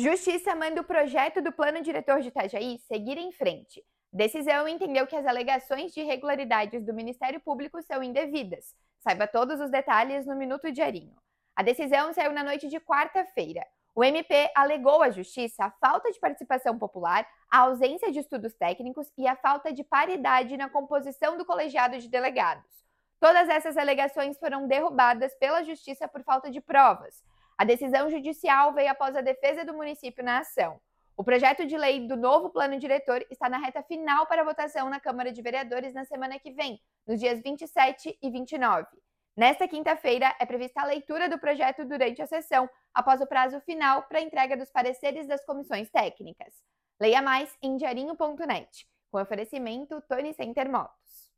Justiça manda o projeto do plano diretor de Itajaí seguir em frente. Decisão entendeu que as alegações de irregularidades do Ministério Público são indevidas. Saiba todos os detalhes no Minuto Diarinho. A decisão saiu na noite de quarta-feira. O MP alegou à Justiça a falta de participação popular, a ausência de estudos técnicos e a falta de paridade na composição do colegiado de delegados. Todas essas alegações foram derrubadas pela Justiça por falta de provas. A decisão judicial veio após a defesa do município na ação. O projeto de lei do novo plano diretor está na reta final para votação na Câmara de Vereadores na semana que vem, nos dias 27 e 29. Nesta quinta-feira, é prevista a leitura do projeto durante a sessão, após o prazo final para a entrega dos pareceres das comissões técnicas. Leia mais em diarinho.net, com oferecimento Tony Center Motos.